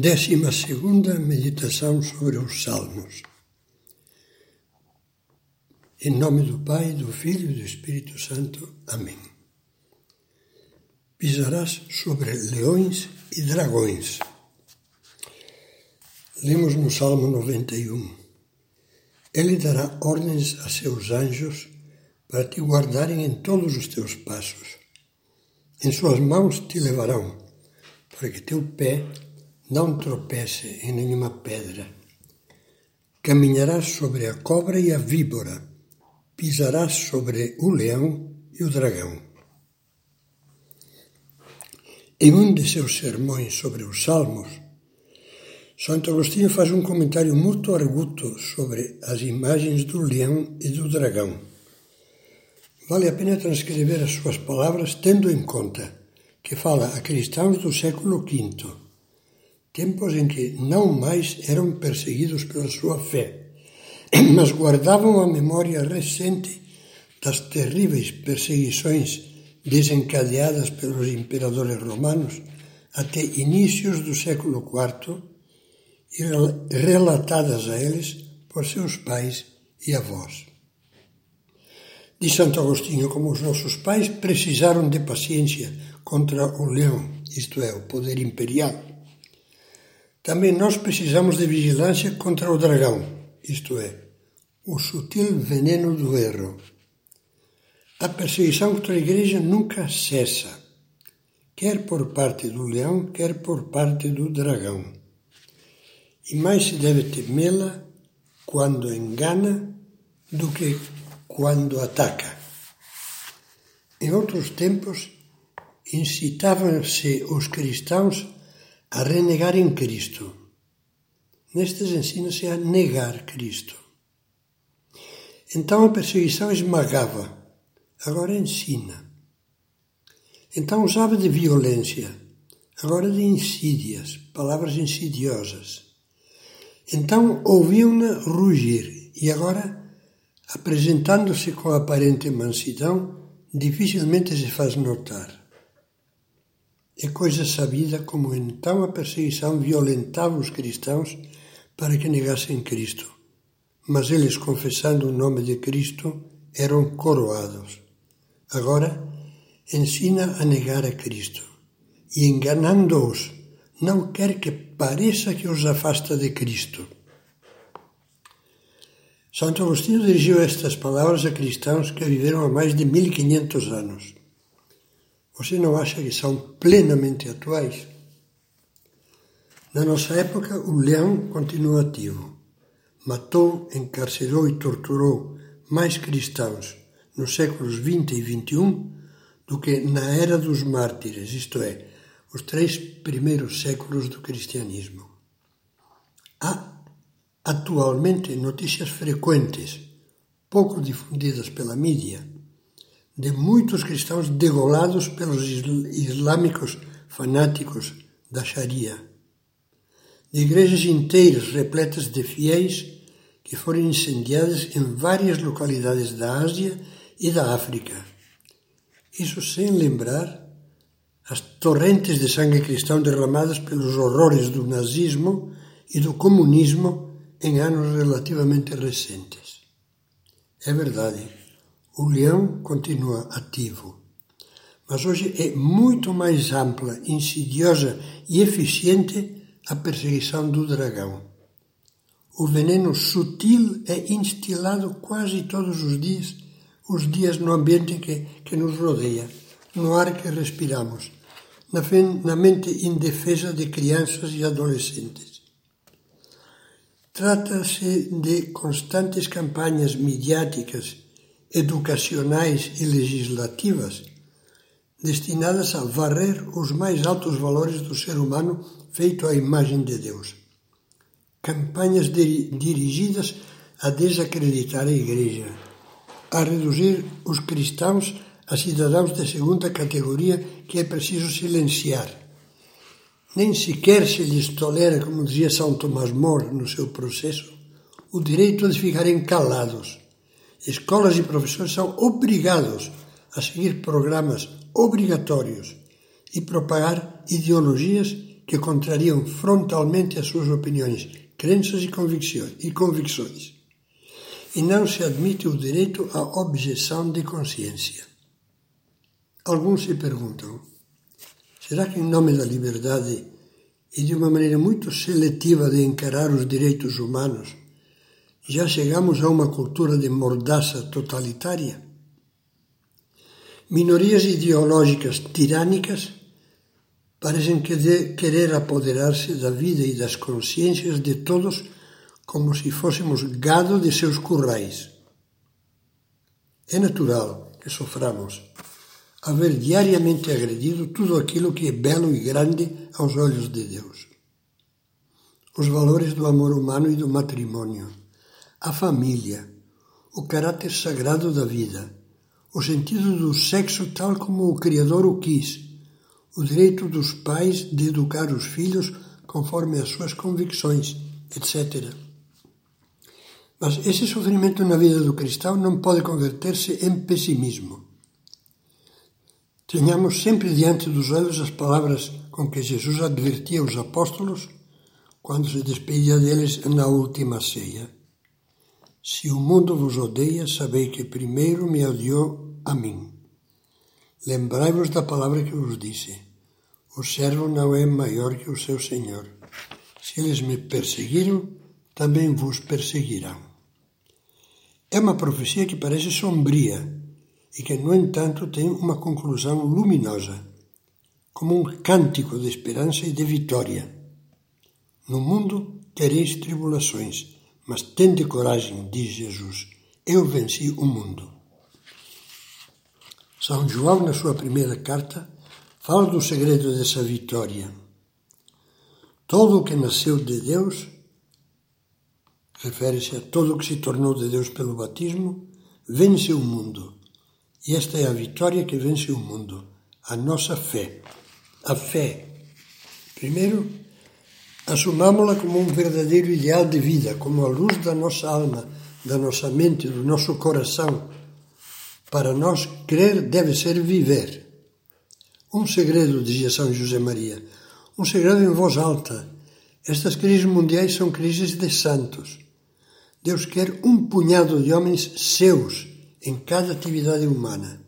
Décima segunda meditação sobre os Salmos. Em nome do Pai, do Filho e do Espírito Santo. Amém. Pisarás sobre leões e dragões. Lemos no Salmo 91. Ele dará ordens a seus anjos para te guardarem em todos os teus passos. Em suas mãos te levarão, para que teu pé não tropece em nenhuma pedra. Caminharás sobre a cobra e a víbora, pisarás sobre o leão e o dragão. Em um de seus sermões sobre os Salmos, Santo Agostinho faz um comentário muito arguto sobre as imagens do leão e do dragão. Vale a pena transcrever as suas palavras tendo em conta que fala a cristãos do século V tempos em que não mais eram perseguidos pela sua fé, mas guardavam a memória recente das terríveis perseguições desencadeadas pelos imperadores romanos até inícios do século IV e relatadas a eles por seus pais e avós. De Santo Agostinho, como os nossos pais precisaram de paciência contra o leão, isto é, o poder imperial, também nós precisamos de vigilância contra o dragão, isto é, o sutil veneno do erro. A perseguição contra a Igreja nunca cessa, quer por parte do leão, quer por parte do dragão. E mais se deve temê-la quando engana do que quando ataca. Em outros tempos, incitavam-se os cristãos a renegar em Cristo. Nestes ensina-se a negar Cristo. Então a perseguição esmagava, agora ensina. Então usava de violência, agora de insídias, palavras insidiosas. Então ouviam-na rugir e agora, apresentando-se com aparente mansidão, dificilmente se faz notar. É coisa sabida como então a perseguição violentava os cristãos para que negassem Cristo. Mas eles, confessando o nome de Cristo, eram coroados. Agora, ensina a negar a Cristo. E enganando-os, não quer que pareça que os afasta de Cristo. Santo Agostinho dirigiu estas palavras a cristãos que viveram há mais de 1500 anos. Você não acha que são plenamente atuais? Na nossa época, o leão continua ativo. Matou, encarcerou e torturou mais cristãos nos séculos XX e XXI do que na era dos mártires, isto é, os três primeiros séculos do cristianismo. Há atualmente notícias frequentes, pouco difundidas pela mídia, de muitos cristãos degolados pelos islâmicos fanáticos da Sharia, de igrejas inteiras repletas de fiéis que foram incendiadas em várias localidades da Ásia e da África. Isso sem lembrar as torrentes de sangue cristão derramadas pelos horrores do nazismo e do comunismo em anos relativamente recentes. É verdade o leão continua ativo. Mas hoje é muito mais ampla, insidiosa e eficiente a perseguição do dragão. O veneno sutil é instilado quase todos os dias, os dias no ambiente que, que nos rodeia, no ar que respiramos, na, na mente indefesa de crianças e adolescentes. Trata-se de constantes campanhas midiáticas educacionais e legislativas destinadas a varrer os mais altos valores do ser humano feito à imagem de Deus. Campanhas dirigidas a desacreditar a Igreja, a reduzir os cristãos a cidadãos de segunda categoria que é preciso silenciar. Nem sequer se lhes tolera, como dizia São Tomás More no seu processo, o direito de ficarem calados escolas e professores são obrigados a seguir programas obrigatórios e propagar ideologias que contrariam frontalmente as suas opiniões, crenças e convicções, e convicções. E não se admite o direito à objeção de consciência. Alguns se perguntam: será que, em nome da liberdade e de uma maneira muito seletiva de encarar os direitos humanos, já chegamos a uma cultura de mordaça totalitária? Minorias ideológicas tirânicas parecem querer apoderar-se da vida e das consciências de todos como se fôssemos gado de seus currais. É natural que soframos haver diariamente agredido tudo aquilo que é belo e grande aos olhos de Deus. Os valores do amor humano e do matrimônio, a família, o caráter sagrado da vida, o sentido do sexo tal como o Criador o quis o direito dos pais de educar os filhos conforme as suas convicções, etc. Mas esse sofrimento na vida do cristão não pode converter-se em pessimismo. Tenhamos sempre diante dos olhos as palavras com que Jesus advertia os apóstolos quando se despedia deles na última ceia. Se o mundo vos odeia, sabei que primeiro me odiou a mim. Lembrai-vos da palavra que vos disse o servo não é maior que o seu senhor. Se eles me perseguiram, também vos perseguirão. É uma profecia que parece sombria e que, no entanto, tem uma conclusão luminosa, como um cântico de esperança e de vitória. No mundo tereis tribulações, mas tende coragem, diz Jesus. Eu venci o mundo. São João, na sua primeira carta, Fala do segredo dessa vitória. Todo o que nasceu de Deus, refere-se a todo o que se tornou de Deus pelo batismo, vence o mundo. E esta é a vitória que vence o mundo, a nossa fé. A fé. Primeiro, assumamos-la como um verdadeiro ideal de vida, como a luz da nossa alma, da nossa mente, do nosso coração. Para nós, crer deve ser viver. Um segredo, dizia São José Maria, um segredo em voz alta. Estas crises mundiais são crises de santos. Deus quer um punhado de homens seus em cada atividade humana.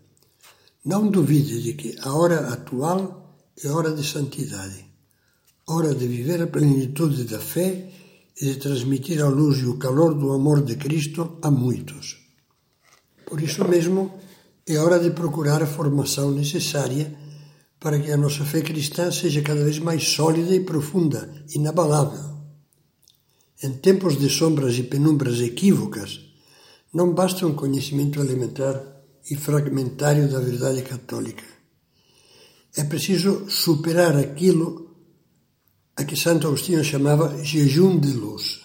Não duvide de que a hora atual é hora de santidade, hora de viver a plenitude da fé e de transmitir a luz e o calor do amor de Cristo a muitos. Por isso mesmo, é hora de procurar a formação necessária para que a nossa fé cristã seja cada vez mais sólida e profunda, inabalável. Em tempos de sombras e penumbras equívocas, não basta um conhecimento elementar e fragmentário da verdade católica. É preciso superar aquilo a que Santo Agostinho chamava jejum de luz.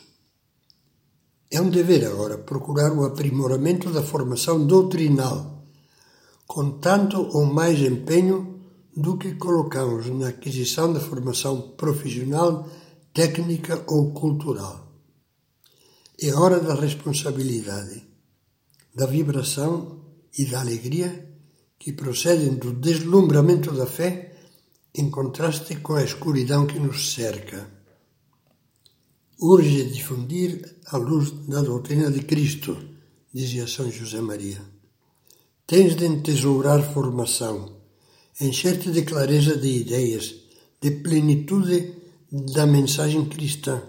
É um dever agora procurar o aprimoramento da formação doutrinal, com tanto ou mais empenho do que colocamos na aquisição da formação profissional, técnica ou cultural. É hora da responsabilidade, da vibração e da alegria que procedem do deslumbramento da fé em contraste com a escuridão que nos cerca. Urge difundir a luz da doutrina de Cristo, dizia São José Maria. Tens de entesourar formação encher-te de clareza de ideias, de plenitude da mensagem cristã,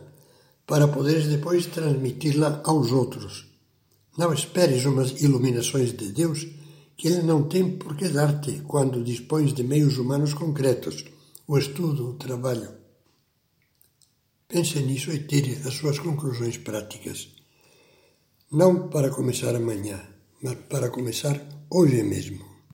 para poderes depois transmiti-la aos outros. Não esperes umas iluminações de Deus que Ele não tem por que dar-te quando dispões de meios humanos concretos, o estudo, o trabalho. Pense nisso e tire as suas conclusões práticas. Não para começar amanhã, mas para começar hoje mesmo.